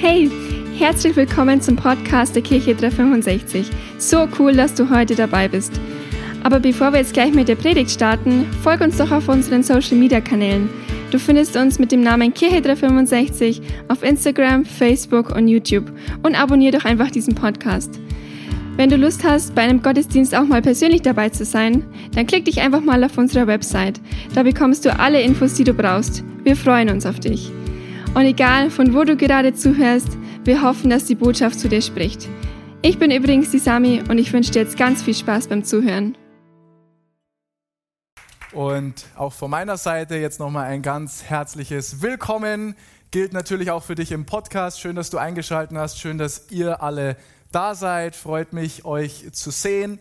Hey, herzlich willkommen zum Podcast der Kirche 365. So cool, dass du heute dabei bist. Aber bevor wir jetzt gleich mit der Predigt starten, folg uns doch auf unseren Social Media Kanälen. Du findest uns mit dem Namen Kirche 365 auf Instagram, Facebook und YouTube und abonniere doch einfach diesen Podcast. Wenn du Lust hast, bei einem Gottesdienst auch mal persönlich dabei zu sein, dann klick dich einfach mal auf unserer Website. Da bekommst du alle Infos, die du brauchst. Wir freuen uns auf dich. Und egal, von wo du gerade zuhörst, wir hoffen, dass die Botschaft zu dir spricht. Ich bin übrigens die Sami und ich wünsche dir jetzt ganz viel Spaß beim Zuhören. Und auch von meiner Seite jetzt nochmal ein ganz herzliches Willkommen. Gilt natürlich auch für dich im Podcast. Schön, dass du eingeschaltet hast. Schön, dass ihr alle da seid. Freut mich, euch zu sehen.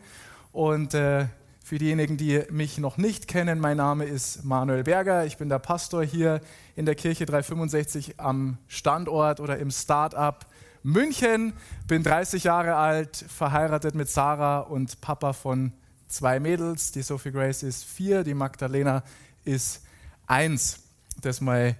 Und äh, für diejenigen, die mich noch nicht kennen, mein Name ist Manuel Berger. Ich bin der Pastor hier in der Kirche 365 am Standort oder im Start-up München. Bin 30 Jahre alt, verheiratet mit Sarah und Papa von zwei Mädels. Die Sophie Grace ist vier, die Magdalena ist eins. Das mal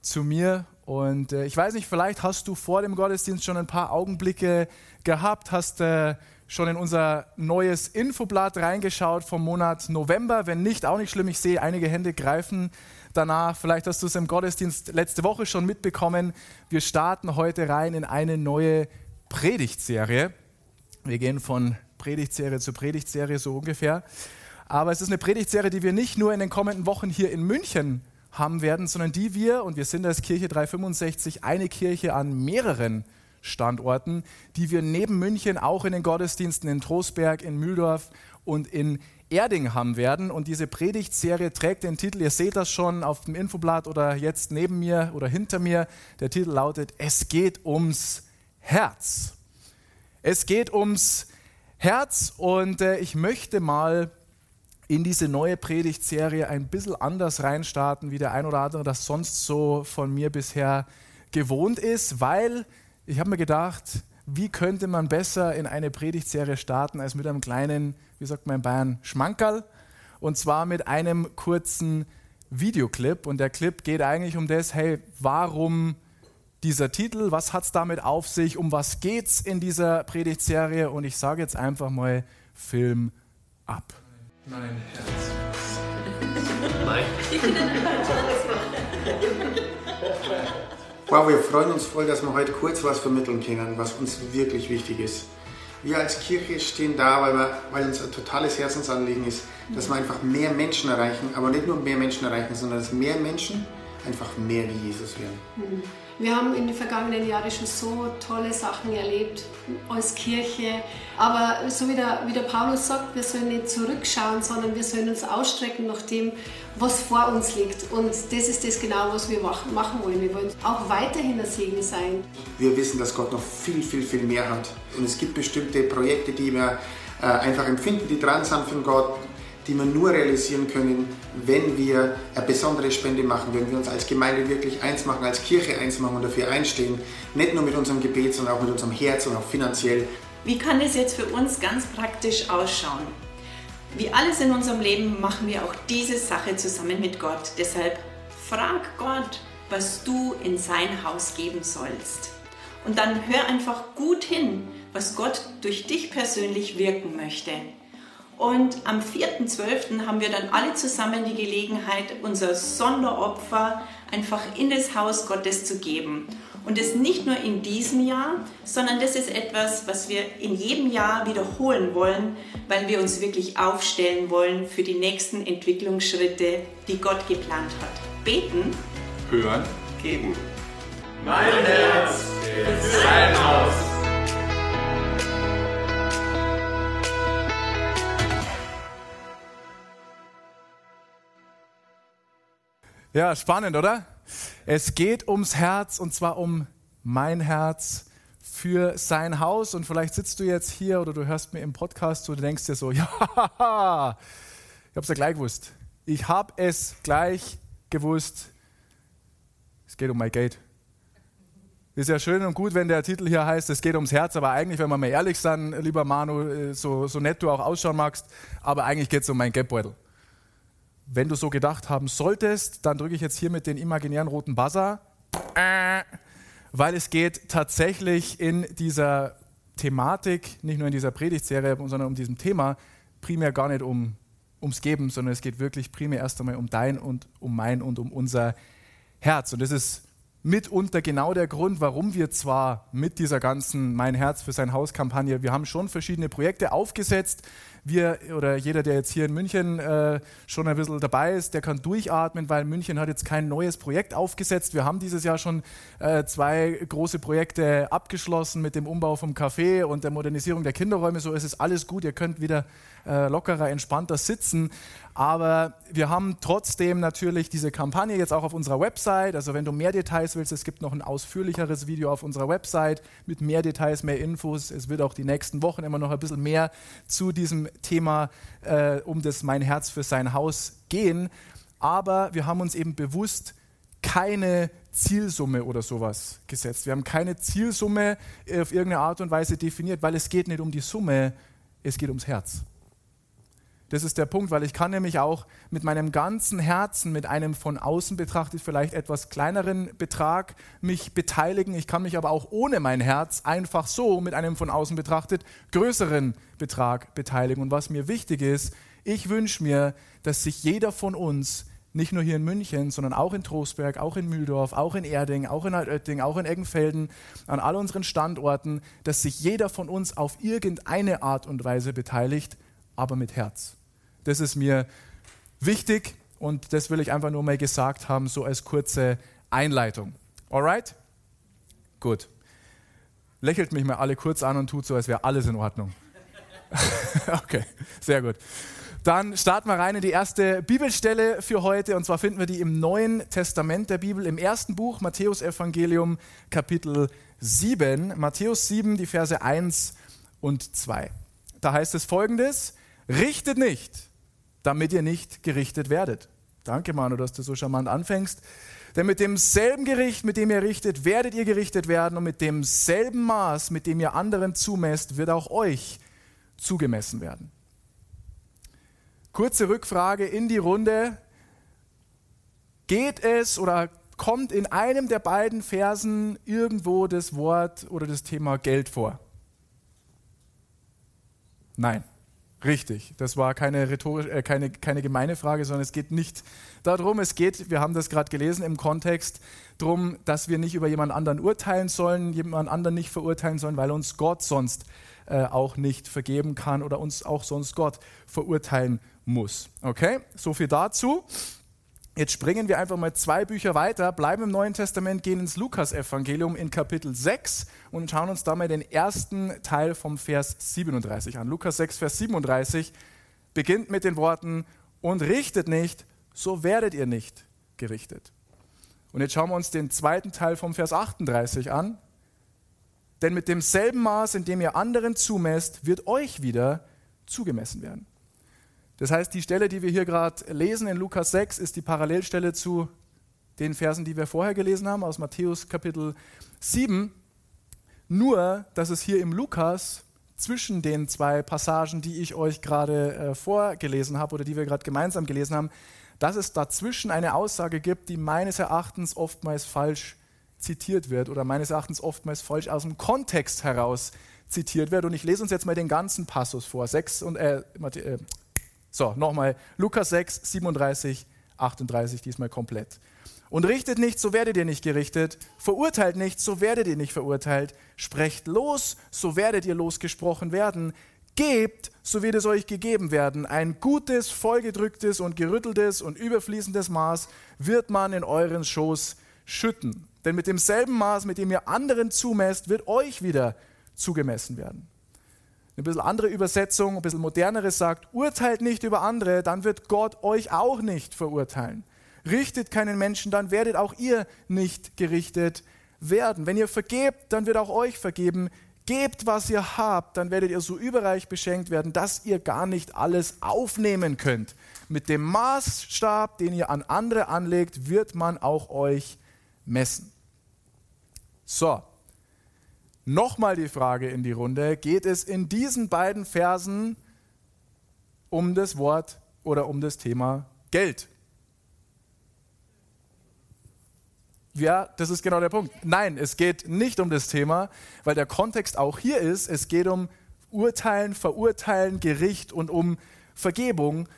zu mir. Und äh, ich weiß nicht, vielleicht hast du vor dem Gottesdienst schon ein paar Augenblicke gehabt, hast äh, schon in unser neues Infoblatt reingeschaut vom Monat November. Wenn nicht, auch nicht schlimm. Ich sehe, einige Hände greifen danach. Vielleicht hast du es im Gottesdienst letzte Woche schon mitbekommen. Wir starten heute rein in eine neue Predigtserie. Wir gehen von Predigtserie zu Predigtserie so ungefähr. Aber es ist eine Predigtserie, die wir nicht nur in den kommenden Wochen hier in München haben werden, sondern die wir, und wir sind als Kirche 365 eine Kirche an mehreren Standorten, die wir neben München auch in den Gottesdiensten in Trostberg, in Mühldorf und in Erding haben werden. Und diese Predigtserie trägt den Titel, ihr seht das schon auf dem Infoblatt oder jetzt neben mir oder hinter mir. Der Titel lautet, es geht ums Herz. Es geht ums Herz und äh, ich möchte mal in diese neue Predigtserie ein bisschen anders reinstarten, wie der ein oder andere das sonst so von mir bisher gewohnt ist, weil ich habe mir gedacht, wie könnte man besser in eine Predigtserie starten als mit einem kleinen, wie sagt man in Bayern, Schmankerl und zwar mit einem kurzen Videoclip und der Clip geht eigentlich um das, hey, warum dieser Titel, was hat es damit auf sich, um was geht es in dieser Predigtserie und ich sage jetzt einfach mal Film ab. Mein Herz. Nein. Wow, wir freuen uns voll, dass wir heute kurz was vermitteln können, was uns wirklich wichtig ist. Wir als Kirche stehen da, weil, wir, weil uns ein totales Herzensanliegen ist, dass wir einfach mehr Menschen erreichen, aber nicht nur mehr Menschen erreichen, sondern dass mehr Menschen einfach mehr wie Jesus werden. Mhm. Wir haben in den vergangenen Jahren schon so tolle Sachen erlebt als Kirche. Aber so wie der, wie der Paulus sagt, wir sollen nicht zurückschauen, sondern wir sollen uns ausstrecken nach dem, was vor uns liegt. Und das ist das genau, was wir machen, wollen. Wir wollen auch weiterhin ein Segen sein. Wir wissen, dass Gott noch viel, viel, viel mehr hat. Und es gibt bestimmte Projekte, die wir äh, einfach empfinden, die dran sind von Gott die wir nur realisieren können, wenn wir eine besondere Spende machen, wenn wir uns als Gemeinde wirklich eins machen, als Kirche eins machen und dafür einstehen, nicht nur mit unserem Gebet, sondern auch mit unserem Herz und auch finanziell. Wie kann es jetzt für uns ganz praktisch ausschauen? Wie alles in unserem Leben machen wir auch diese Sache zusammen mit Gott. Deshalb frag Gott, was du in sein Haus geben sollst. Und dann hör einfach gut hin, was Gott durch dich persönlich wirken möchte. Und am 4.12. haben wir dann alle zusammen die Gelegenheit, unser Sonderopfer einfach in das Haus Gottes zu geben. Und das nicht nur in diesem Jahr, sondern das ist etwas, was wir in jedem Jahr wiederholen wollen, weil wir uns wirklich aufstellen wollen für die nächsten Entwicklungsschritte, die Gott geplant hat. Beten, hören, geben. Mein Herz ist sein Haus. Ja, spannend, oder? Es geht ums Herz und zwar um mein Herz für sein Haus. Und vielleicht sitzt du jetzt hier oder du hörst mir im Podcast und denkst dir so, ja, ich habe es ja gleich gewusst. Ich habe es gleich gewusst. Es geht um mein Geld. Ist ja schön und gut, wenn der Titel hier heißt, es geht ums Herz, aber eigentlich, wenn wir mal ehrlich sind, lieber Manu, äh, so, so nett du auch ausschauen magst, aber eigentlich geht es um meinen Geldbeutel. Wenn du so gedacht haben solltest, dann drücke ich jetzt hier mit den imaginären roten Buzzer. weil es geht tatsächlich in dieser Thematik, nicht nur in dieser Predigtserie, sondern um diesem Thema, primär gar nicht um, ums Geben, sondern es geht wirklich primär erst einmal um dein und um mein und um unser Herz. Und das ist mitunter genau der Grund, warum wir zwar mit dieser ganzen Mein Herz für sein Haus Kampagne, wir haben schon verschiedene Projekte aufgesetzt, wir oder jeder, der jetzt hier in München äh, schon ein bisschen dabei ist, der kann durchatmen, weil München hat jetzt kein neues Projekt aufgesetzt. Wir haben dieses Jahr schon äh, zwei große Projekte abgeschlossen mit dem Umbau vom Café und der Modernisierung der Kinderräume. So ist es alles gut. Ihr könnt wieder äh, lockerer, entspannter sitzen. Aber wir haben trotzdem natürlich diese Kampagne jetzt auch auf unserer Website. Also wenn du mehr Details willst, es gibt noch ein ausführlicheres Video auf unserer Website mit mehr Details, mehr Infos. Es wird auch die nächsten Wochen immer noch ein bisschen mehr zu diesem Thema äh, um das Mein Herz für sein Haus gehen. Aber wir haben uns eben bewusst keine Zielsumme oder sowas gesetzt. Wir haben keine Zielsumme auf irgendeine Art und Weise definiert, weil es geht nicht um die Summe, es geht ums Herz. Das ist der Punkt, weil ich kann nämlich auch mit meinem ganzen Herzen, mit einem von außen betrachtet vielleicht etwas kleineren Betrag mich beteiligen. Ich kann mich aber auch ohne mein Herz einfach so mit einem von außen betrachtet größeren Betrag beteiligen. Und was mir wichtig ist, ich wünsche mir, dass sich jeder von uns nicht nur hier in München, sondern auch in Trostberg, auch in Mühldorf, auch in Erding, auch in Altötting, auch in Eggenfelden, an all unseren Standorten, dass sich jeder von uns auf irgendeine Art und Weise beteiligt, aber mit Herz. Das ist mir wichtig und das will ich einfach nur mal gesagt haben, so als kurze Einleitung. Alright? Gut. Lächelt mich mal alle kurz an und tut so, als wäre alles in Ordnung. okay, sehr gut. Dann starten wir rein in die erste Bibelstelle für heute. Und zwar finden wir die im Neuen Testament der Bibel, im ersten Buch, Matthäus Evangelium, Kapitel 7. Matthäus 7, die Verse 1 und 2. Da heißt es folgendes: Richtet nicht, damit ihr nicht gerichtet werdet. Danke, Manu, dass du so charmant anfängst. Denn mit demselben Gericht, mit dem ihr richtet, werdet ihr gerichtet werden und mit demselben Maß, mit dem ihr anderen zumesst, wird auch euch zugemessen werden. Kurze Rückfrage in die Runde. Geht es oder kommt in einem der beiden Versen irgendwo das Wort oder das Thema Geld vor? Nein. Richtig, das war keine, rhetorisch, äh, keine, keine gemeine Frage, sondern es geht nicht darum, es geht, wir haben das gerade gelesen im Kontext, darum, dass wir nicht über jemand anderen urteilen sollen, jemand anderen nicht verurteilen sollen, weil uns Gott sonst äh, auch nicht vergeben kann oder uns auch sonst Gott verurteilen muss. Okay, so viel dazu. Jetzt springen wir einfach mal zwei Bücher weiter, bleiben im Neuen Testament, gehen ins Lukas-Evangelium in Kapitel 6 und schauen uns da mal den ersten Teil vom Vers 37 an. Lukas 6, Vers 37 beginnt mit den Worten, und richtet nicht, so werdet ihr nicht gerichtet. Und jetzt schauen wir uns den zweiten Teil vom Vers 38 an. Denn mit demselben Maß, in dem ihr anderen zumesst, wird euch wieder zugemessen werden. Das heißt, die Stelle, die wir hier gerade lesen in Lukas 6, ist die Parallelstelle zu den Versen, die wir vorher gelesen haben, aus Matthäus Kapitel 7. Nur, dass es hier im Lukas zwischen den zwei Passagen, die ich euch gerade äh, vorgelesen habe oder die wir gerade gemeinsam gelesen haben, dass es dazwischen eine Aussage gibt, die meines Erachtens oftmals falsch zitiert wird oder meines Erachtens oftmals falsch aus dem Kontext heraus zitiert wird. Und ich lese uns jetzt mal den ganzen Passus vor. 6 und, äh, äh so, nochmal, Lukas 6, 37, 38, diesmal komplett. Und richtet nicht, so werdet ihr nicht gerichtet. Verurteilt nicht, so werdet ihr nicht verurteilt. Sprecht los, so werdet ihr losgesprochen werden. Gebt, so wird es euch gegeben werden. Ein gutes, vollgedrücktes und gerütteltes und überfließendes Maß wird man in euren Schoß schütten. Denn mit demselben Maß, mit dem ihr anderen zumesst, wird euch wieder zugemessen werden. Eine bisschen andere Übersetzung, ein bisschen moderneres sagt, urteilt nicht über andere, dann wird Gott euch auch nicht verurteilen. Richtet keinen Menschen, dann werdet auch ihr nicht gerichtet werden. Wenn ihr vergebt, dann wird auch euch vergeben. Gebt, was ihr habt, dann werdet ihr so überreich beschenkt werden, dass ihr gar nicht alles aufnehmen könnt. Mit dem Maßstab, den ihr an andere anlegt, wird man auch euch messen. So, Nochmal die Frage in die Runde, geht es in diesen beiden Versen um das Wort oder um das Thema Geld? Ja, das ist genau der Punkt. Nein, es geht nicht um das Thema, weil der Kontext auch hier ist, es geht um Urteilen, Verurteilen, Gericht und um Vergebung.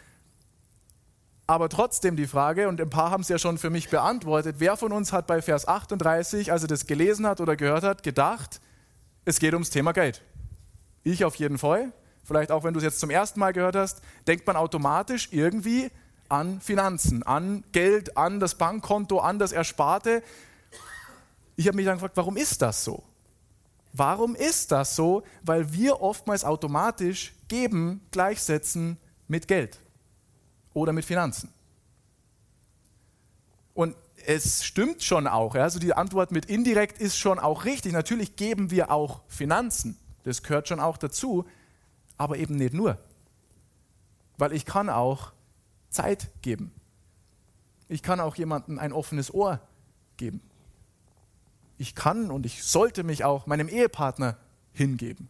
Aber trotzdem die Frage, und ein paar haben es ja schon für mich beantwortet, wer von uns hat bei Vers 38, als er das gelesen hat oder gehört hat, gedacht, es geht ums Thema Geld? Ich auf jeden Fall. Vielleicht auch, wenn du es jetzt zum ersten Mal gehört hast, denkt man automatisch irgendwie an Finanzen, an Geld, an das Bankkonto, an das Ersparte. Ich habe mich dann gefragt, warum ist das so? Warum ist das so? Weil wir oftmals automatisch geben gleichsetzen mit Geld oder mit Finanzen. Und es stimmt schon auch. Also die Antwort mit indirekt ist schon auch richtig. Natürlich geben wir auch Finanzen. Das gehört schon auch dazu, aber eben nicht nur. Weil ich kann auch Zeit geben. Ich kann auch jemandem ein offenes Ohr geben. Ich kann und ich sollte mich auch meinem Ehepartner hingeben.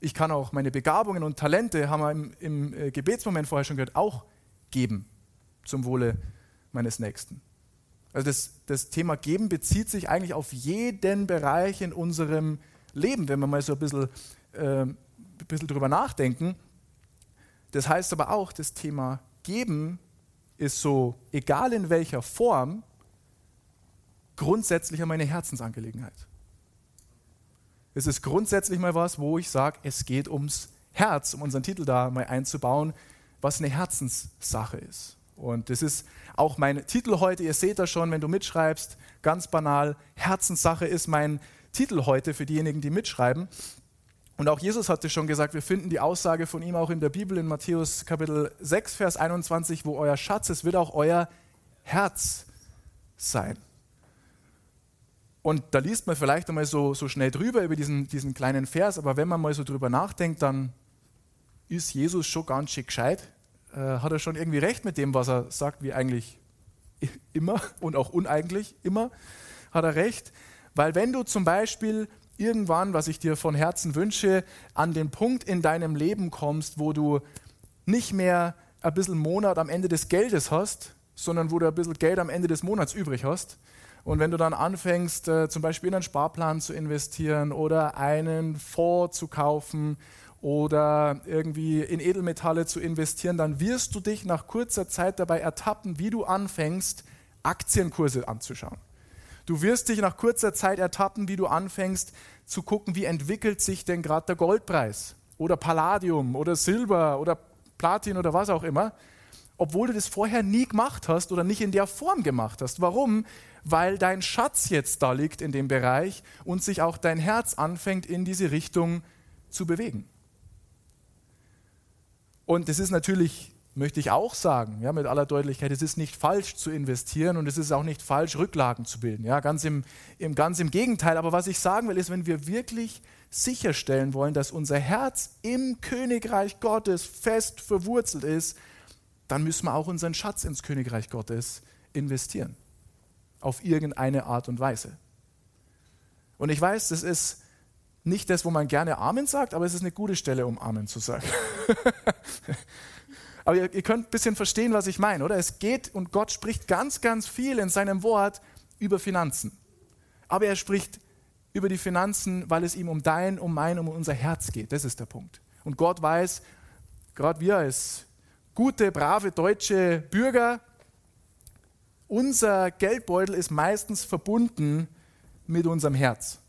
Ich kann auch meine Begabungen und Talente, haben wir im, im äh, Gebetsmoment vorher schon gehört, auch geben zum Wohle meines Nächsten. Also das, das Thema Geben bezieht sich eigentlich auf jeden Bereich in unserem Leben, wenn wir mal so ein bisschen, äh, ein bisschen drüber nachdenken. Das heißt aber auch, das Thema Geben ist so, egal in welcher Form, grundsätzlich meine Herzensangelegenheit. Es ist grundsätzlich mal was, wo ich sage, es geht ums Herz, um unseren Titel da mal einzubauen, was eine Herzenssache ist. Und das ist auch mein Titel heute. Ihr seht das schon, wenn du mitschreibst, ganz banal. Herzenssache ist mein Titel heute für diejenigen, die mitschreiben. Und auch Jesus hatte schon gesagt, wir finden die Aussage von ihm auch in der Bibel in Matthäus Kapitel 6, Vers 21, wo euer Schatz ist, wird auch euer Herz sein. Und da liest man vielleicht einmal so, so schnell drüber über diesen, diesen kleinen Vers, aber wenn man mal so drüber nachdenkt, dann ist Jesus schon ganz schick gescheit. Äh, hat er schon irgendwie recht mit dem, was er sagt, wie eigentlich immer und auch uneigentlich immer hat er recht. Weil wenn du zum Beispiel irgendwann, was ich dir von Herzen wünsche, an den Punkt in deinem Leben kommst, wo du nicht mehr ein bisschen Monat am Ende des Geldes hast, sondern wo du ein bisschen Geld am Ende des Monats übrig hast. Und wenn du dann anfängst, äh, zum Beispiel in einen Sparplan zu investieren oder einen Fonds zu kaufen oder irgendwie in Edelmetalle zu investieren, dann wirst du dich nach kurzer Zeit dabei ertappen, wie du anfängst, Aktienkurse anzuschauen. Du wirst dich nach kurzer Zeit ertappen, wie du anfängst zu gucken, wie entwickelt sich denn gerade der Goldpreis oder Palladium oder Silber oder Platin oder was auch immer, obwohl du das vorher nie gemacht hast oder nicht in der Form gemacht hast. Warum? Weil dein Schatz jetzt da liegt in dem Bereich und sich auch dein Herz anfängt in diese Richtung zu bewegen. Und das ist natürlich möchte ich auch sagen, ja, mit aller Deutlichkeit, es ist nicht falsch zu investieren und es ist auch nicht falsch, Rücklagen zu bilden. Ja, ganz, im, im, ganz im Gegenteil. Aber was ich sagen will, ist, wenn wir wirklich sicherstellen wollen, dass unser Herz im Königreich Gottes fest verwurzelt ist, dann müssen wir auch unseren Schatz ins Königreich Gottes investieren. Auf irgendeine Art und Weise. Und ich weiß, das ist nicht das, wo man gerne Amen sagt, aber es ist eine gute Stelle, um Amen zu sagen. Aber ihr, ihr könnt ein bisschen verstehen, was ich meine, oder? Es geht und Gott spricht ganz, ganz viel in seinem Wort über Finanzen. Aber er spricht über die Finanzen, weil es ihm um dein, um mein, um unser Herz geht. Das ist der Punkt. Und Gott weiß, gerade wir als gute, brave deutsche Bürger, unser Geldbeutel ist meistens verbunden mit unserem Herz.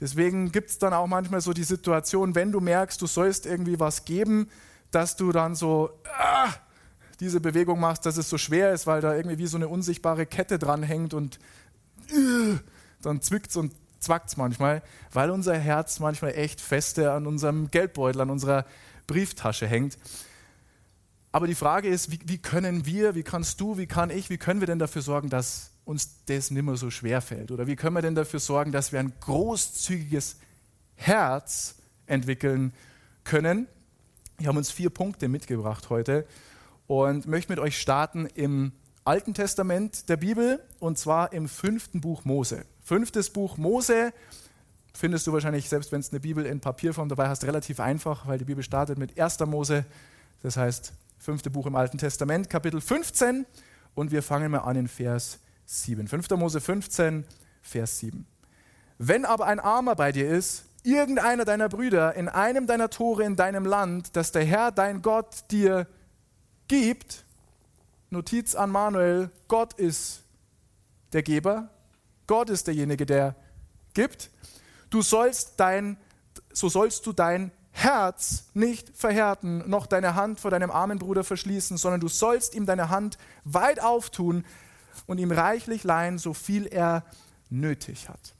Deswegen gibt es dann auch manchmal so die Situation, wenn du merkst, du sollst irgendwie was geben, dass du dann so ah, diese Bewegung machst, dass es so schwer ist, weil da irgendwie wie so eine unsichtbare Kette dran hängt und uh, dann zwickt und zwackt es manchmal, weil unser Herz manchmal echt feste an unserem Geldbeutel, an unserer Brieftasche hängt. Aber die Frage ist, wie, wie, können wir, wie kannst du, wie kann ich, wie können wir denn dafür sorgen, dass uns das nicht mehr so schwer fällt? Oder wie können wir denn dafür sorgen, dass wir ein großzügiges Herz entwickeln können? Wir haben uns vier Punkte mitgebracht heute und möchte mit euch starten im Alten Testament der Bibel und zwar im fünften Buch Mose. Fünftes Buch Mose findest du wahrscheinlich, selbst wenn es eine Bibel in Papierform dabei hast, relativ einfach, weil die Bibel startet mit 1. Mose, das heißt fünfte Buch im Alten Testament, Kapitel 15 und wir fangen mal an in Vers 7. 5. Mose 15, Vers 7. Wenn aber ein Armer bei dir ist, irgendeiner deiner Brüder in einem deiner Tore in deinem Land, das der Herr dein Gott dir gibt, Notiz an Manuel, Gott ist der Geber, Gott ist derjenige, der gibt. Du sollst dein, so sollst du dein Herz nicht verhärten, noch deine Hand vor deinem armen Bruder verschließen, sondern du sollst ihm deine Hand weit auftun und ihm reichlich leihen, so viel er nötig hat.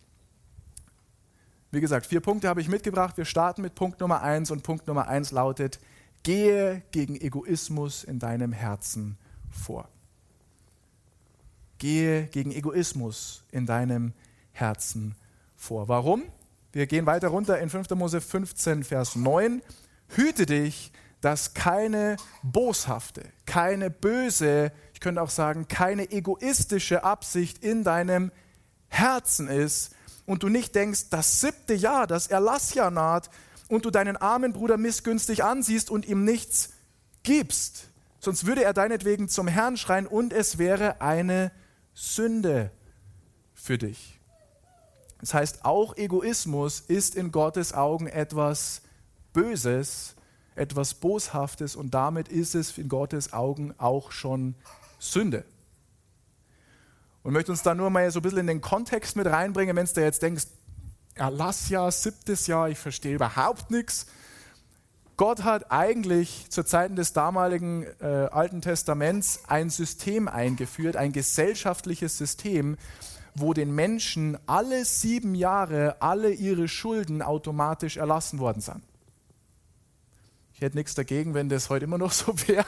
Wie gesagt, vier Punkte habe ich mitgebracht. Wir starten mit Punkt Nummer eins und Punkt Nummer eins lautet, gehe gegen Egoismus in deinem Herzen vor. Gehe gegen Egoismus in deinem Herzen vor. Warum? Wir gehen weiter runter in 5. Mose 15, Vers 9. Hüte dich, dass keine boshafte, keine böse, ich könnte auch sagen, keine egoistische Absicht in deinem Herzen ist, und du nicht denkst, das siebte Jahr, das Erlassjahr naht und du deinen armen Bruder missgünstig ansiehst und ihm nichts gibst. Sonst würde er deinetwegen zum Herrn schreien und es wäre eine Sünde für dich. Das heißt, auch Egoismus ist in Gottes Augen etwas Böses, etwas Boshaftes und damit ist es in Gottes Augen auch schon Sünde. Und möchte uns da nur mal so ein bisschen in den Kontext mit reinbringen, wenn du jetzt denkst, Erlassjahr, siebtes Jahr, ich verstehe überhaupt nichts. Gott hat eigentlich zu Zeiten des damaligen äh, Alten Testaments ein System eingeführt, ein gesellschaftliches System, wo den Menschen alle sieben Jahre alle ihre Schulden automatisch erlassen worden sind. Hätte nichts dagegen, wenn das heute immer noch so wäre.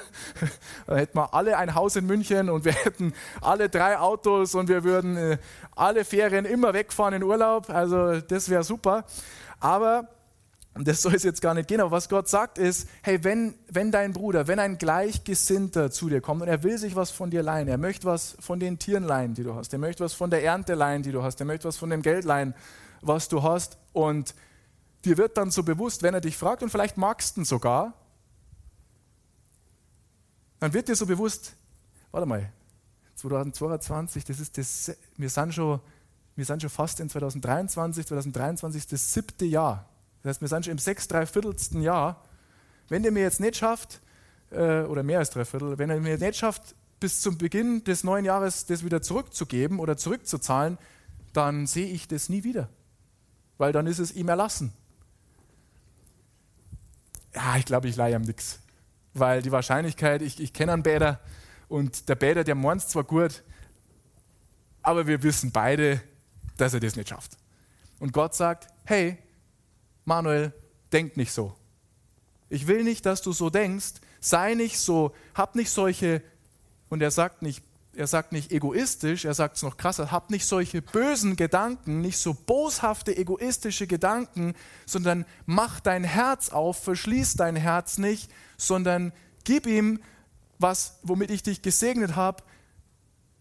Dann hätten wir alle ein Haus in München und wir hätten alle drei Autos und wir würden äh, alle Ferien immer wegfahren in Urlaub. Also das wäre super. Aber das soll es jetzt gar nicht gehen, aber was Gott sagt ist, hey, wenn, wenn dein Bruder, wenn ein Gleichgesinnter zu dir kommt und er will sich was von dir leihen, er möchte was von den Tieren leihen, die du hast, er möchte was von der Ernte leihen, die du hast, er möchte was von dem Geld leihen, was du hast und dir wird dann so bewusst, wenn er dich fragt, und vielleicht magst du ihn sogar, dann wird dir so bewusst, warte mal, 2022, das ist das, wir sind schon, wir sind schon fast in 2023, 2023 ist das siebte Jahr. Das heißt, wir sind schon im sechs, dreiviertelsten Jahr. Wenn ihr mir jetzt nicht schafft, äh, oder mehr als dreiviertel, wenn ihr mir nicht schafft, bis zum Beginn des neuen Jahres das wieder zurückzugeben oder zurückzuzahlen, dann sehe ich das nie wieder. Weil dann ist es ihm erlassen ja, ich glaube, ich leihe ihm nichts. Weil die Wahrscheinlichkeit, ich, ich kenne einen Bäder und der Bäder, der meint zwar gut, aber wir wissen beide, dass er das nicht schafft. Und Gott sagt, hey, Manuel, denk nicht so. Ich will nicht, dass du so denkst. Sei nicht so, hab nicht solche, und er sagt nicht er sagt nicht egoistisch, er sagt es noch krasser, habt nicht solche bösen Gedanken, nicht so boshafte, egoistische Gedanken, sondern mach dein Herz auf, verschließ dein Herz nicht, sondern gib ihm was, womit ich dich gesegnet habe,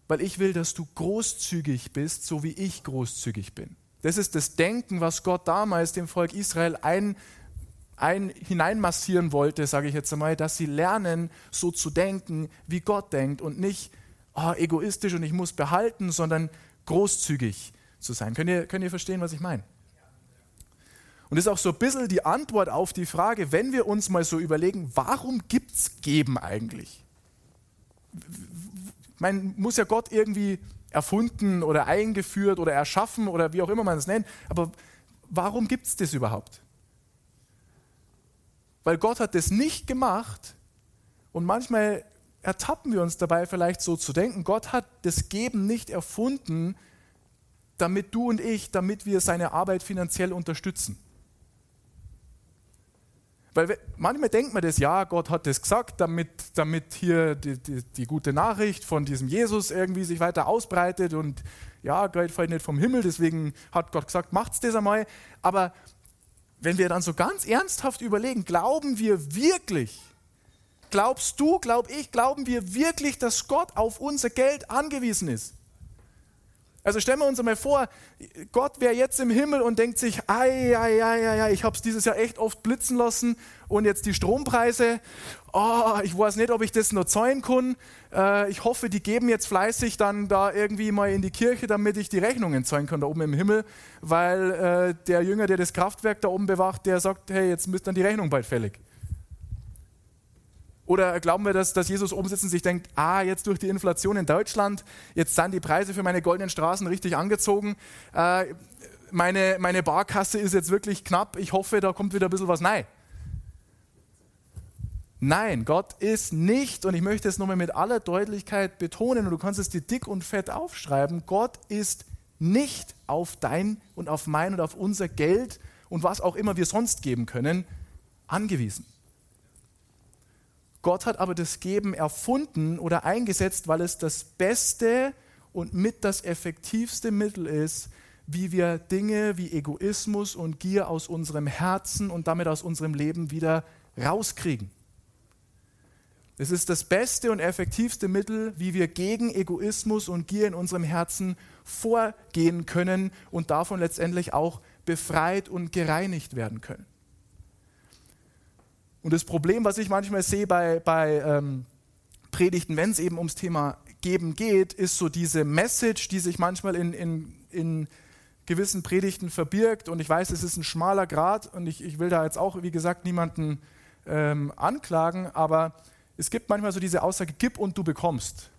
weil ich will, dass du großzügig bist, so wie ich großzügig bin. Das ist das Denken, was Gott damals dem Volk Israel ein, ein hineinmassieren wollte, sage ich jetzt einmal, dass sie lernen, so zu denken, wie Gott denkt und nicht oh, egoistisch und ich muss behalten, sondern großzügig zu sein. Könnt ihr, könnt ihr verstehen, was ich meine? Und das ist auch so ein bisschen die Antwort auf die Frage, wenn wir uns mal so überlegen, warum gibt es Geben eigentlich? Man muss ja Gott irgendwie erfunden oder eingeführt oder erschaffen oder wie auch immer man es nennt, aber warum gibt es das überhaupt? Weil Gott hat das nicht gemacht und manchmal ertappen wir uns dabei vielleicht so zu denken, Gott hat das Geben nicht erfunden, damit du und ich, damit wir seine Arbeit finanziell unterstützen. Weil manchmal denkt man das, ja, Gott hat das gesagt, damit, damit hier die, die, die gute Nachricht von diesem Jesus irgendwie sich weiter ausbreitet und ja, Geld fällt nicht vom Himmel, deswegen hat Gott gesagt, macht's das einmal. Aber wenn wir dann so ganz ernsthaft überlegen, glauben wir wirklich, Glaubst du, glaub ich, glauben wir wirklich, dass Gott auf unser Geld angewiesen ist? Also stellen wir uns einmal vor, Gott wäre jetzt im Himmel und denkt sich, ei, ei, ei, ei, ich habe es dieses Jahr echt oft blitzen lassen und jetzt die Strompreise, oh, ich weiß nicht, ob ich das noch zahlen kann. Äh, ich hoffe, die geben jetzt fleißig dann da irgendwie mal in die Kirche, damit ich die Rechnungen zahlen kann da oben im Himmel, weil äh, der Jünger, der das Kraftwerk da oben bewacht, der sagt, hey, jetzt müsste dann die Rechnung bald fällig. Oder glauben wir, dass, dass Jesus oben sitzt und sich denkt, ah, jetzt durch die Inflation in Deutschland, jetzt sind die Preise für meine goldenen Straßen richtig angezogen. Äh, meine, meine Barkasse ist jetzt wirklich knapp. Ich hoffe, da kommt wieder ein bisschen was Nein. Nein, Gott ist nicht, und ich möchte es nochmal mit aller Deutlichkeit betonen, und du kannst es dir dick und fett aufschreiben, Gott ist nicht auf dein und auf mein und auf unser Geld und was auch immer wir sonst geben können, angewiesen. Gott hat aber das Geben erfunden oder eingesetzt, weil es das beste und mit das effektivste Mittel ist, wie wir Dinge wie Egoismus und Gier aus unserem Herzen und damit aus unserem Leben wieder rauskriegen. Es ist das beste und effektivste Mittel, wie wir gegen Egoismus und Gier in unserem Herzen vorgehen können und davon letztendlich auch befreit und gereinigt werden können. Und das Problem, was ich manchmal sehe bei, bei ähm, Predigten, wenn es eben ums Thema Geben geht, ist so diese Message, die sich manchmal in, in, in gewissen Predigten verbirgt. Und ich weiß, es ist ein schmaler Grad und ich, ich will da jetzt auch, wie gesagt, niemanden ähm, anklagen, aber es gibt manchmal so diese Aussage, gib und du bekommst.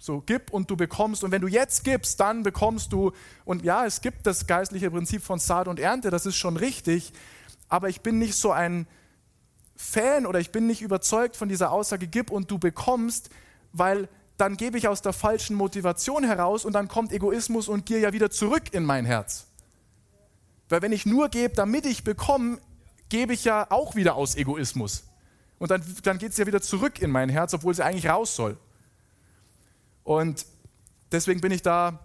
So, gib und du bekommst. Und wenn du jetzt gibst, dann bekommst du. Und ja, es gibt das geistliche Prinzip von Saat und Ernte, das ist schon richtig. Aber ich bin nicht so ein, Fan oder ich bin nicht überzeugt von dieser Aussage, gib und du bekommst, weil dann gebe ich aus der falschen Motivation heraus und dann kommt Egoismus und Gier ja wieder zurück in mein Herz. Weil wenn ich nur gebe, damit ich bekomme, gebe ich ja auch wieder aus Egoismus. Und dann, dann geht es ja wieder zurück in mein Herz, obwohl sie eigentlich raus soll. Und deswegen bin ich da,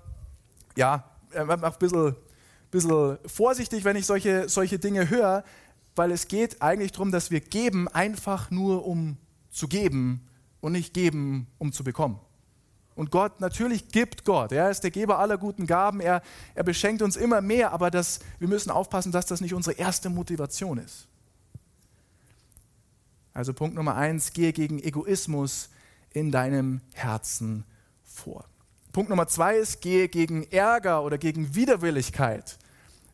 ja, ein bisschen, bisschen vorsichtig, wenn ich solche, solche Dinge höre, weil es geht eigentlich darum, dass wir geben einfach nur um zu geben und nicht geben um zu bekommen. Und Gott, natürlich gibt Gott. Er ist der Geber aller guten Gaben. Er, er beschenkt uns immer mehr, aber das, wir müssen aufpassen, dass das nicht unsere erste Motivation ist. Also Punkt Nummer eins, gehe gegen Egoismus in deinem Herzen vor. Punkt Nummer zwei ist, gehe gegen Ärger oder gegen Widerwilligkeit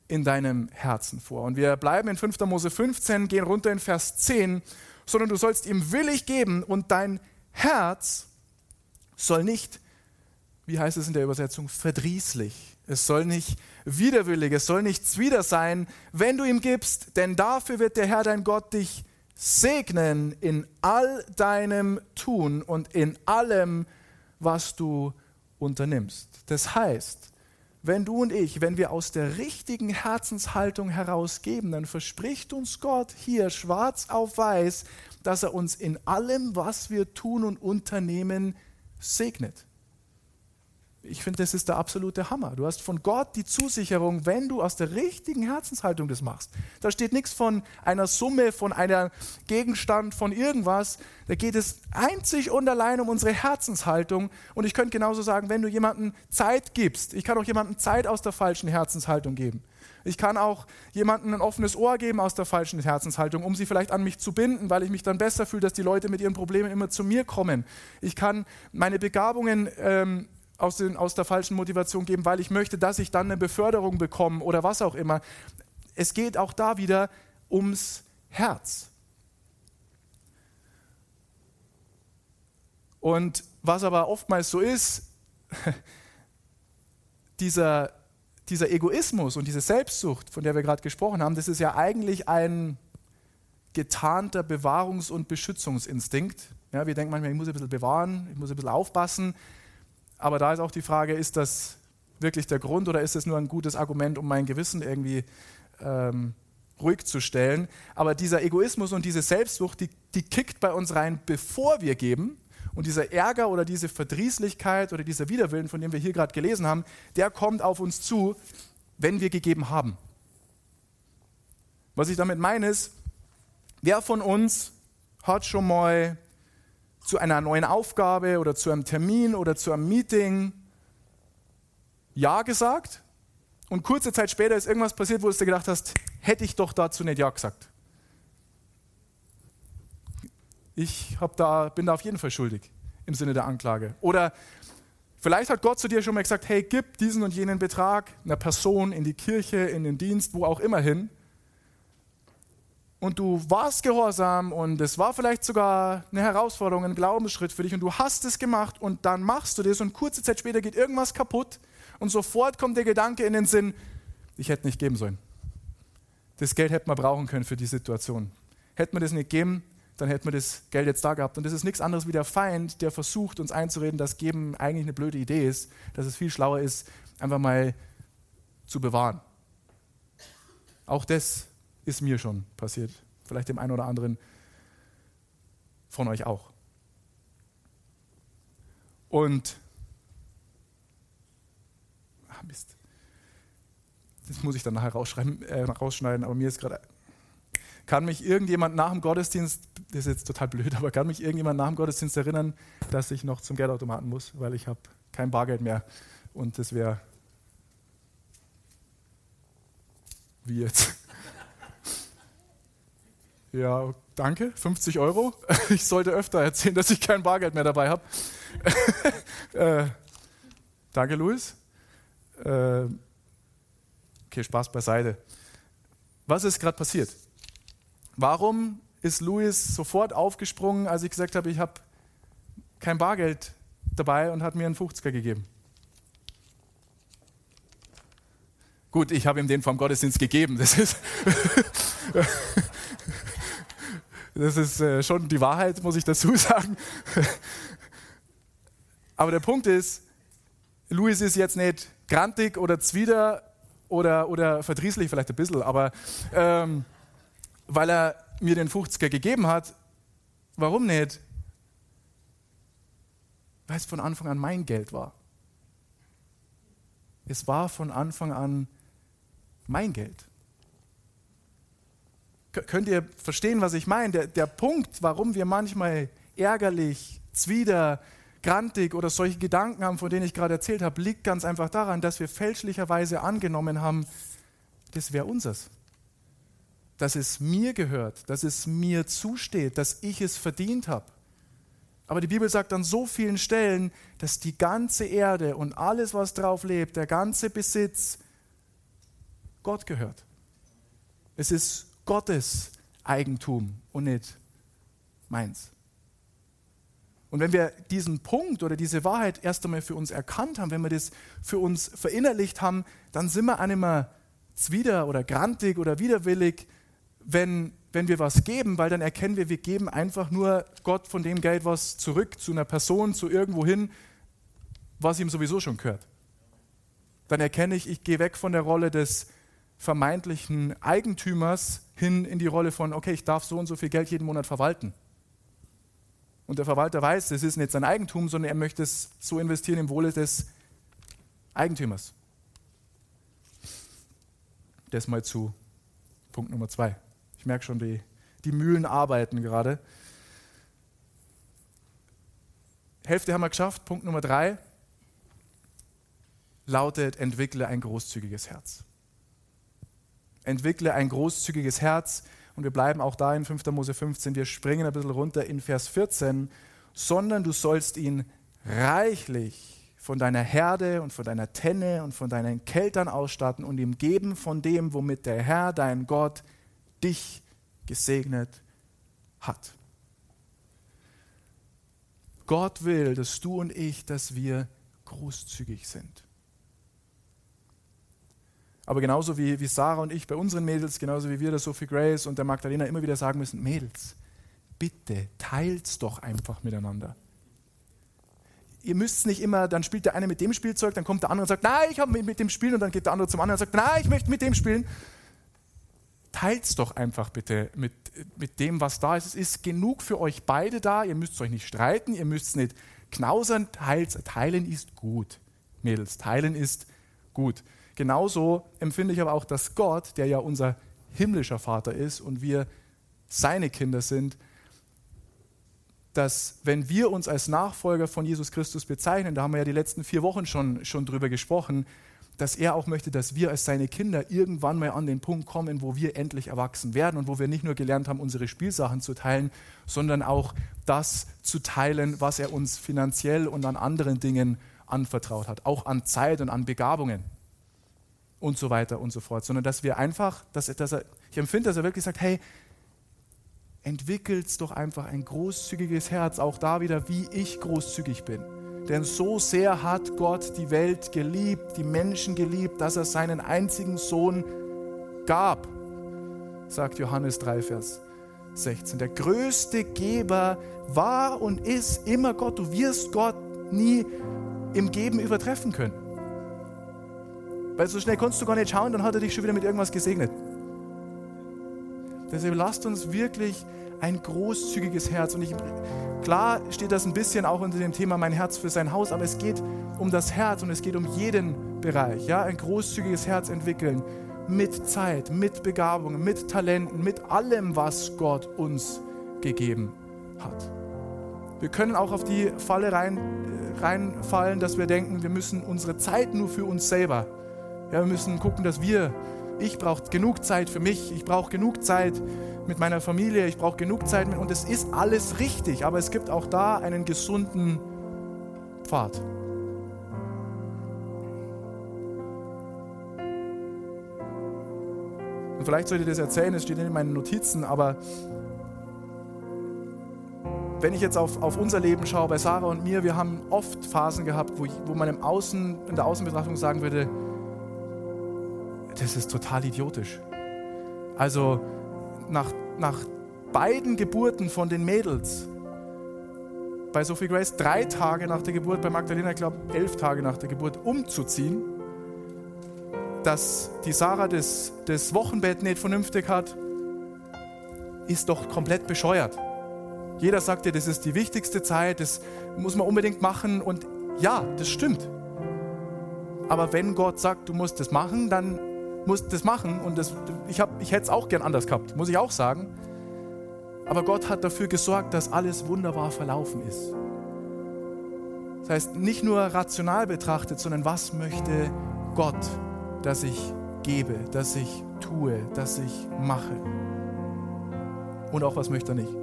in deinem Herzen vor. Und wir bleiben in 5. Mose 15, gehen runter in Vers 10, sondern du sollst ihm willig geben und dein Herz soll nicht, wie heißt es in der Übersetzung, verdrießlich. Es soll nicht widerwillig, es soll nichts wieder sein, wenn du ihm gibst, denn dafür wird der Herr dein Gott dich segnen in all deinem Tun und in allem, was du unternimmst. Das heißt, wenn du und ich, wenn wir aus der richtigen Herzenshaltung herausgeben, dann verspricht uns Gott hier schwarz auf weiß, dass er uns in allem, was wir tun und unternehmen, segnet ich finde, das ist der absolute Hammer. Du hast von Gott die Zusicherung, wenn du aus der richtigen Herzenshaltung das machst. Da steht nichts von einer Summe, von einem Gegenstand, von irgendwas. Da geht es einzig und allein um unsere Herzenshaltung. Und ich könnte genauso sagen, wenn du jemandem Zeit gibst, ich kann auch jemandem Zeit aus der falschen Herzenshaltung geben. Ich kann auch jemandem ein offenes Ohr geben aus der falschen Herzenshaltung, um sie vielleicht an mich zu binden, weil ich mich dann besser fühle, dass die Leute mit ihren Problemen immer zu mir kommen. Ich kann meine Begabungen ähm, aus, den, aus der falschen Motivation geben, weil ich möchte, dass ich dann eine Beförderung bekomme oder was auch immer. Es geht auch da wieder ums Herz. Und was aber oftmals so ist, dieser, dieser Egoismus und diese Selbstsucht, von der wir gerade gesprochen haben, das ist ja eigentlich ein getarnter Bewahrungs- und Beschützungsinstinkt. Ja, wir denken manchmal, ich muss ein bisschen bewahren, ich muss ein bisschen aufpassen. Aber da ist auch die Frage, ist das wirklich der Grund oder ist es nur ein gutes Argument, um mein Gewissen irgendwie ähm, ruhig zu stellen? Aber dieser Egoismus und diese Selbstsucht, die, die kickt bei uns rein, bevor wir geben. Und dieser Ärger oder diese Verdrießlichkeit oder dieser Widerwillen, von dem wir hier gerade gelesen haben, der kommt auf uns zu, wenn wir gegeben haben. Was ich damit meine ist, wer von uns hat schon mal zu einer neuen Aufgabe oder zu einem Termin oder zu einem Meeting Ja gesagt und kurze Zeit später ist irgendwas passiert, wo du dir gedacht hast, hätte ich doch dazu nicht Ja gesagt. Ich da, bin da auf jeden Fall schuldig im Sinne der Anklage. Oder vielleicht hat Gott zu dir schon mal gesagt, hey, gib diesen und jenen Betrag einer Person in die Kirche, in den Dienst, wo auch immer hin. Und du warst gehorsam und es war vielleicht sogar eine Herausforderung, ein Glaubensschritt für dich und du hast es gemacht und dann machst du das und kurze Zeit später geht irgendwas kaputt und sofort kommt der Gedanke in den Sinn, ich hätte nicht geben sollen. Das Geld hätte man brauchen können für die Situation. Hätte man das nicht gegeben, dann hätten wir das Geld jetzt da gehabt. Und das ist nichts anderes wie der Feind, der versucht, uns einzureden, dass Geben eigentlich eine blöde Idee ist, dass es viel schlauer ist, einfach mal zu bewahren. Auch das ist mir schon passiert. Vielleicht dem einen oder anderen von euch auch. Und ah Mist. Das muss ich dann nachher äh, rausschneiden, aber mir ist gerade kann mich irgendjemand nach dem Gottesdienst, das ist jetzt total blöd, aber kann mich irgendjemand nach dem Gottesdienst erinnern, dass ich noch zum Geldautomaten muss, weil ich habe kein Bargeld mehr und das wäre wie jetzt. Ja, danke, 50 Euro. Ich sollte öfter erzählen, dass ich kein Bargeld mehr dabei habe. äh, danke, Luis. Äh, okay, Spaß beiseite. Was ist gerade passiert? Warum ist Louis sofort aufgesprungen, als ich gesagt habe, ich habe kein Bargeld dabei und hat mir einen 50er gegeben? Gut, ich habe ihm den vom Gottesdienst gegeben. Das ist, das ist äh, schon die Wahrheit, muss ich dazu sagen. Aber der Punkt ist, Louis ist jetzt nicht grantig oder zwider oder, oder verdrießlich, vielleicht ein bisschen, aber ähm, weil er mir den 50er gegeben hat. Warum nicht? Weil es von Anfang an mein Geld war. Es war von Anfang an mein Geld. Könnt ihr verstehen, was ich meine? Der, der Punkt, warum wir manchmal ärgerlich, zwider, grantig oder solche Gedanken haben, von denen ich gerade erzählt habe, liegt ganz einfach daran, dass wir fälschlicherweise angenommen haben, das wäre unseres dass es mir gehört, dass es mir zusteht, dass ich es verdient habe. Aber die Bibel sagt an so vielen Stellen, dass die ganze Erde und alles, was drauf lebt, der ganze Besitz, Gott gehört. Es ist Gottes Eigentum und nicht meins. Und wenn wir diesen Punkt oder diese Wahrheit erst einmal für uns erkannt haben, wenn wir das für uns verinnerlicht haben, dann sind wir auch nicht mehr zwider oder grantig oder widerwillig, wenn, wenn wir was geben, weil dann erkennen wir, wir geben einfach nur Gott von dem Geld was zurück zu einer Person, zu irgendwo hin, was ihm sowieso schon gehört. Dann erkenne ich, ich gehe weg von der Rolle des vermeintlichen Eigentümers hin in die Rolle von, okay, ich darf so und so viel Geld jeden Monat verwalten. Und der Verwalter weiß, es ist nicht sein Eigentum, sondern er möchte es so investieren im Wohle des Eigentümers. Das mal zu Punkt Nummer zwei. Ich merke schon, die, die Mühlen arbeiten gerade. Hälfte haben wir geschafft. Punkt Nummer drei lautet, entwickle ein großzügiges Herz. Entwickle ein großzügiges Herz. Und wir bleiben auch da in 5. Mose 15. Wir springen ein bisschen runter in Vers 14. Sondern du sollst ihn reichlich von deiner Herde und von deiner Tenne und von deinen Keltern ausstatten und ihm geben von dem, womit der Herr, dein Gott, dich gesegnet hat. Gott will, dass du und ich, dass wir großzügig sind. Aber genauso wie, wie Sarah und ich bei unseren Mädels, genauso wie wir der Sophie Grace und der Magdalena immer wieder sagen müssen, Mädels, bitte teilt's doch einfach miteinander. Ihr müsst nicht immer, dann spielt der eine mit dem Spielzeug, dann kommt der andere und sagt, nein, ich habe mit dem spielen und dann geht der andere zum anderen und sagt, nein, ich möchte mit dem spielen teilt es doch einfach bitte mit, mit dem, was da ist. Es ist genug für euch beide da. Ihr müsst euch nicht streiten, ihr müsst nicht knausern. Teilen ist gut, Mädels. Teilen ist gut. Genauso empfinde ich aber auch, dass Gott, der ja unser himmlischer Vater ist und wir seine Kinder sind, dass wenn wir uns als Nachfolger von Jesus Christus bezeichnen, da haben wir ja die letzten vier Wochen schon, schon drüber gesprochen, dass er auch möchte, dass wir als seine Kinder irgendwann mal an den Punkt kommen, wo wir endlich erwachsen werden und wo wir nicht nur gelernt haben, unsere Spielsachen zu teilen, sondern auch das zu teilen, was er uns finanziell und an anderen Dingen anvertraut hat, auch an Zeit und an Begabungen und so weiter und so fort, sondern dass wir einfach, dass, dass er, ich empfinde, dass er wirklich sagt, hey, entwickelt doch einfach ein großzügiges Herz, auch da wieder, wie ich großzügig bin. Denn so sehr hat Gott die Welt geliebt, die Menschen geliebt, dass er seinen einzigen Sohn gab, sagt Johannes 3, Vers 16. Der größte Geber war und ist immer Gott. Du wirst Gott nie im Geben übertreffen können. Weil so schnell konntest du gar nicht schauen, dann hat er dich schon wieder mit irgendwas gesegnet. Deshalb lasst uns wirklich ein großzügiges Herz. Und ich, klar steht das ein bisschen auch unter dem Thema mein Herz für sein Haus, aber es geht um das Herz und es geht um jeden Bereich. Ja? Ein großzügiges Herz entwickeln mit Zeit, mit Begabungen, mit Talenten, mit allem, was Gott uns gegeben hat. Wir können auch auf die Falle rein, äh, reinfallen, dass wir denken, wir müssen unsere Zeit nur für uns selber. Ja, wir müssen gucken, dass wir, ich brauche genug Zeit für mich, ich brauche genug Zeit mit meiner Familie, ich brauche genug Zeit mit, und es ist alles richtig, aber es gibt auch da einen gesunden Pfad. Und vielleicht sollte ich das erzählen, es steht in meinen Notizen, aber wenn ich jetzt auf, auf unser Leben schaue, bei Sarah und mir, wir haben oft Phasen gehabt, wo, ich, wo man im Außen, in der Außenbetrachtung sagen würde, das ist total idiotisch. Also nach, nach beiden Geburten von den Mädels, bei Sophie Grace drei Tage nach der Geburt, bei Magdalena, ich glaube, elf Tage nach der Geburt umzuziehen, dass die Sarah das, das Wochenbett nicht vernünftig hat, ist doch komplett bescheuert. Jeder sagt dir, das ist die wichtigste Zeit, das muss man unbedingt machen und ja, das stimmt. Aber wenn Gott sagt, du musst das machen, dann musst das machen und das, ich, ich hätte es auch gern anders gehabt, muss ich auch sagen. Aber Gott hat dafür gesorgt, dass alles wunderbar verlaufen ist. Das heißt, nicht nur rational betrachtet, sondern was möchte Gott, dass ich gebe, dass ich tue, dass ich mache. Und auch was möchte er nicht.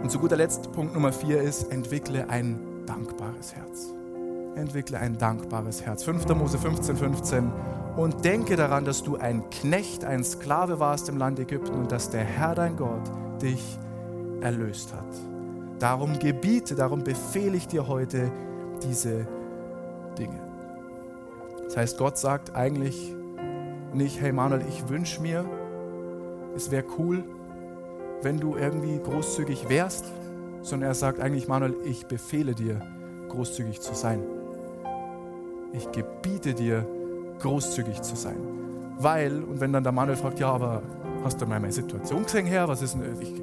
Und zu guter Letzt, Punkt Nummer vier ist, entwickle ein dankbares Herz entwickle ein dankbares Herz. 5. Mose 15, 15. Und denke daran, dass du ein Knecht, ein Sklave warst im Land Ägypten und dass der Herr dein Gott dich erlöst hat. Darum gebiete, darum befehle ich dir heute diese Dinge. Das heißt, Gott sagt eigentlich nicht, hey Manuel, ich wünsche mir, es wäre cool, wenn du irgendwie großzügig wärst, sondern er sagt eigentlich, Manuel, ich befehle dir, großzügig zu sein ich gebiete dir, großzügig zu sein. Weil, und wenn dann der Manuel fragt, ja, aber hast du mal meine Situation gesehen, Herr, was ist denn, ich,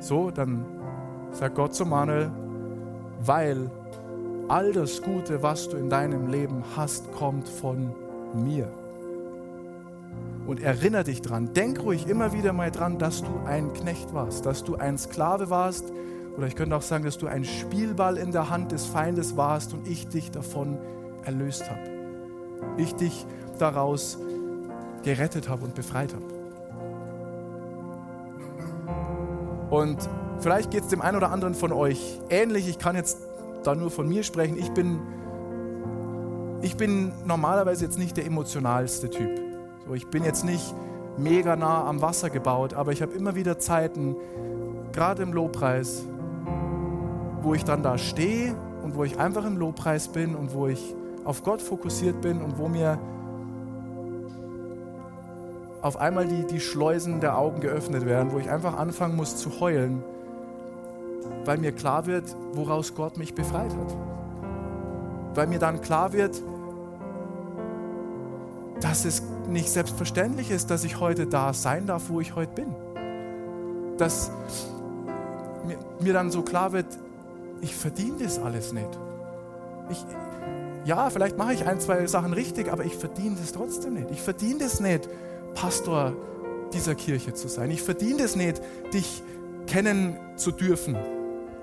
so, dann sagt Gott zu Manuel, weil all das Gute, was du in deinem Leben hast, kommt von mir. Und erinnere dich dran, denk ruhig immer wieder mal dran, dass du ein Knecht warst, dass du ein Sklave warst, oder ich könnte auch sagen, dass du ein Spielball in der Hand des Feindes warst und ich dich davon erlöst habe. Ich dich daraus gerettet habe und befreit habe. Und vielleicht geht es dem einen oder anderen von euch ähnlich. Ich kann jetzt da nur von mir sprechen. Ich bin, ich bin normalerweise jetzt nicht der emotionalste Typ. So, ich bin jetzt nicht mega nah am Wasser gebaut, aber ich habe immer wieder Zeiten, gerade im Lobpreis, wo ich dann da stehe und wo ich einfach im Lobpreis bin und wo ich auf Gott fokussiert bin und wo mir auf einmal die, die Schleusen der Augen geöffnet werden, wo ich einfach anfangen muss zu heulen, weil mir klar wird, woraus Gott mich befreit hat. Weil mir dann klar wird, dass es nicht selbstverständlich ist, dass ich heute da sein darf, wo ich heute bin. Dass mir, mir dann so klar wird, ich verdiene das alles nicht. Ich, ja, vielleicht mache ich ein, zwei Sachen richtig, aber ich verdiene das trotzdem nicht. Ich verdiene das nicht, Pastor dieser Kirche zu sein. Ich verdiene das nicht, dich kennen zu dürfen.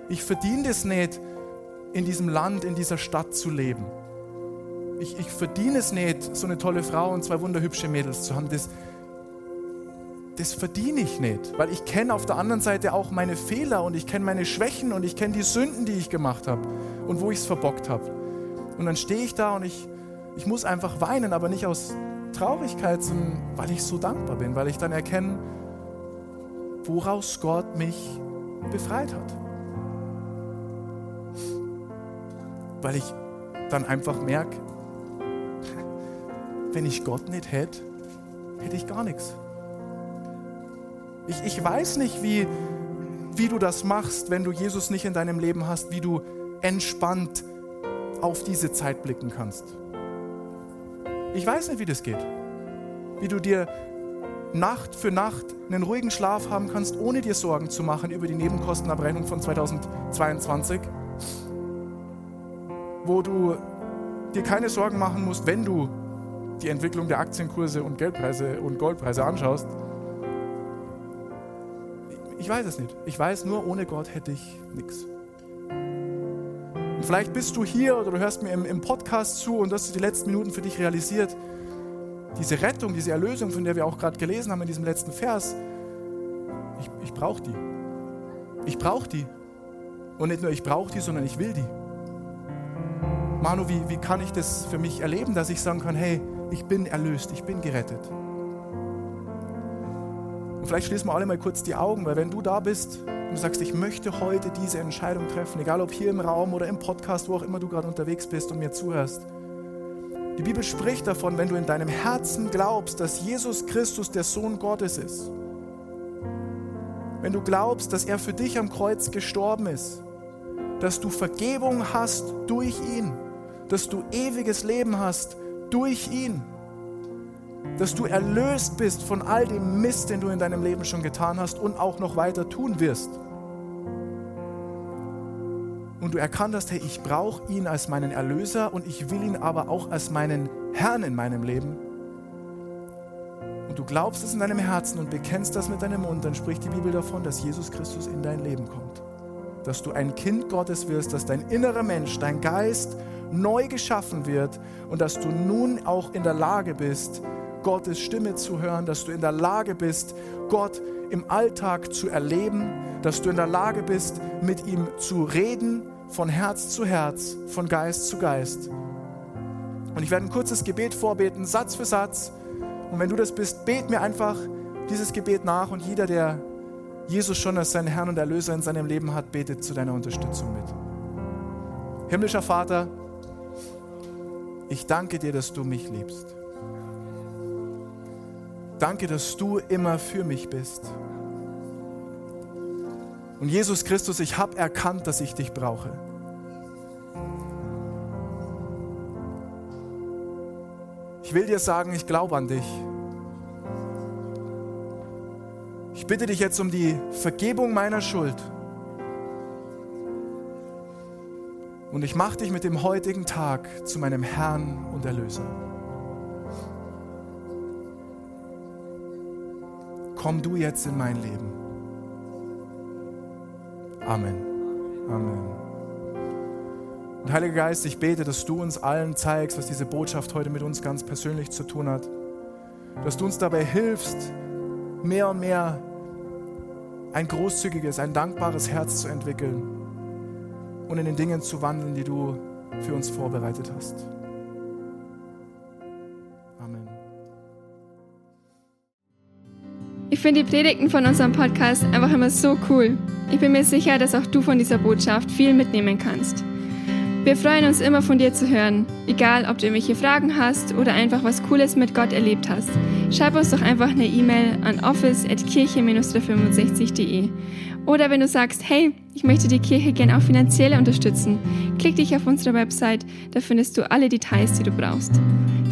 Ich verdiene das nicht, in diesem Land, in dieser Stadt zu leben. Ich, ich verdiene es nicht, so eine tolle Frau und zwei wunderhübsche Mädels zu haben. Das, das verdiene ich nicht, weil ich kenne auf der anderen Seite auch meine Fehler und ich kenne meine Schwächen und ich kenne die Sünden, die ich gemacht habe und wo ich es verbockt habe. Und dann stehe ich da und ich, ich muss einfach weinen, aber nicht aus Traurigkeit, sondern weil ich so dankbar bin, weil ich dann erkenne, woraus Gott mich befreit hat. Weil ich dann einfach merke, wenn ich Gott nicht hätte, hätte ich gar nichts. Ich, ich weiß nicht, wie, wie du das machst, wenn du Jesus nicht in deinem Leben hast, wie du entspannt auf diese Zeit blicken kannst. Ich weiß nicht, wie das geht. Wie du dir Nacht für Nacht einen ruhigen Schlaf haben kannst, ohne dir Sorgen zu machen über die Nebenkostenabrechnung von 2022, wo du dir keine Sorgen machen musst, wenn du die Entwicklung der Aktienkurse und Geldpreise und Goldpreise anschaust. Ich weiß es nicht. Ich weiß nur, ohne Gott hätte ich nichts. Vielleicht bist du hier oder du hörst mir im, im Podcast zu und hast die letzten Minuten für dich realisiert. Diese Rettung, diese Erlösung, von der wir auch gerade gelesen haben in diesem letzten Vers, ich, ich brauche die. Ich brauche die. Und nicht nur ich brauche die, sondern ich will die. Manu, wie, wie kann ich das für mich erleben, dass ich sagen kann, hey, ich bin erlöst, ich bin gerettet. Und vielleicht schließen wir alle mal kurz die Augen, weil wenn du da bist und du sagst, ich möchte heute diese Entscheidung treffen, egal ob hier im Raum oder im Podcast, wo auch immer du gerade unterwegs bist und mir zuhörst. Die Bibel spricht davon, wenn du in deinem Herzen glaubst, dass Jesus Christus der Sohn Gottes ist. Wenn du glaubst, dass er für dich am Kreuz gestorben ist, dass du Vergebung hast durch ihn, dass du ewiges Leben hast durch ihn. Dass du erlöst bist von all dem Mist, den du in deinem Leben schon getan hast und auch noch weiter tun wirst. Und du erkannt hast, hey, ich brauche ihn als meinen Erlöser und ich will ihn aber auch als meinen Herrn in meinem Leben. Und du glaubst es in deinem Herzen und bekennst das mit deinem Mund, dann spricht die Bibel davon, dass Jesus Christus in dein Leben kommt. Dass du ein Kind Gottes wirst, dass dein innerer Mensch, dein Geist neu geschaffen wird und dass du nun auch in der Lage bist, Gottes Stimme zu hören, dass du in der Lage bist, Gott im Alltag zu erleben, dass du in der Lage bist, mit ihm zu reden, von Herz zu Herz, von Geist zu Geist. Und ich werde ein kurzes Gebet vorbeten, Satz für Satz. Und wenn du das bist, bet mir einfach dieses Gebet nach und jeder, der Jesus schon als seinen Herrn und Erlöser in seinem Leben hat, betet zu deiner Unterstützung mit. Himmlischer Vater, ich danke dir, dass du mich liebst. Danke, dass du immer für mich bist. Und Jesus Christus, ich habe erkannt, dass ich dich brauche. Ich will dir sagen, ich glaube an dich. Ich bitte dich jetzt um die Vergebung meiner Schuld. Und ich mache dich mit dem heutigen Tag zu meinem Herrn und Erlöser. Komm du jetzt in mein Leben. Amen. Amen. Und Heiliger Geist, ich bete, dass du uns allen zeigst, was diese Botschaft heute mit uns ganz persönlich zu tun hat. Dass du uns dabei hilfst, mehr und mehr ein großzügiges, ein dankbares Herz zu entwickeln und in den Dingen zu wandeln, die du für uns vorbereitet hast. Ich finde die Predigten von unserem Podcast einfach immer so cool. Ich bin mir sicher, dass auch du von dieser Botschaft viel mitnehmen kannst. Wir freuen uns immer von dir zu hören, egal ob du irgendwelche Fragen hast oder einfach was Cooles mit Gott erlebt hast. Schreib uns doch einfach eine E-Mail an office.kirche-365.de. Oder wenn du sagst, hey, ich möchte die Kirche gerne auch finanziell unterstützen, klick dich auf unsere Website, da findest du alle Details, die du brauchst.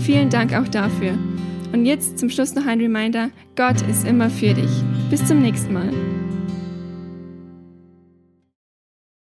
Vielen Dank auch dafür. Und jetzt zum Schluss noch ein Reminder, Gott ist immer für dich. Bis zum nächsten Mal.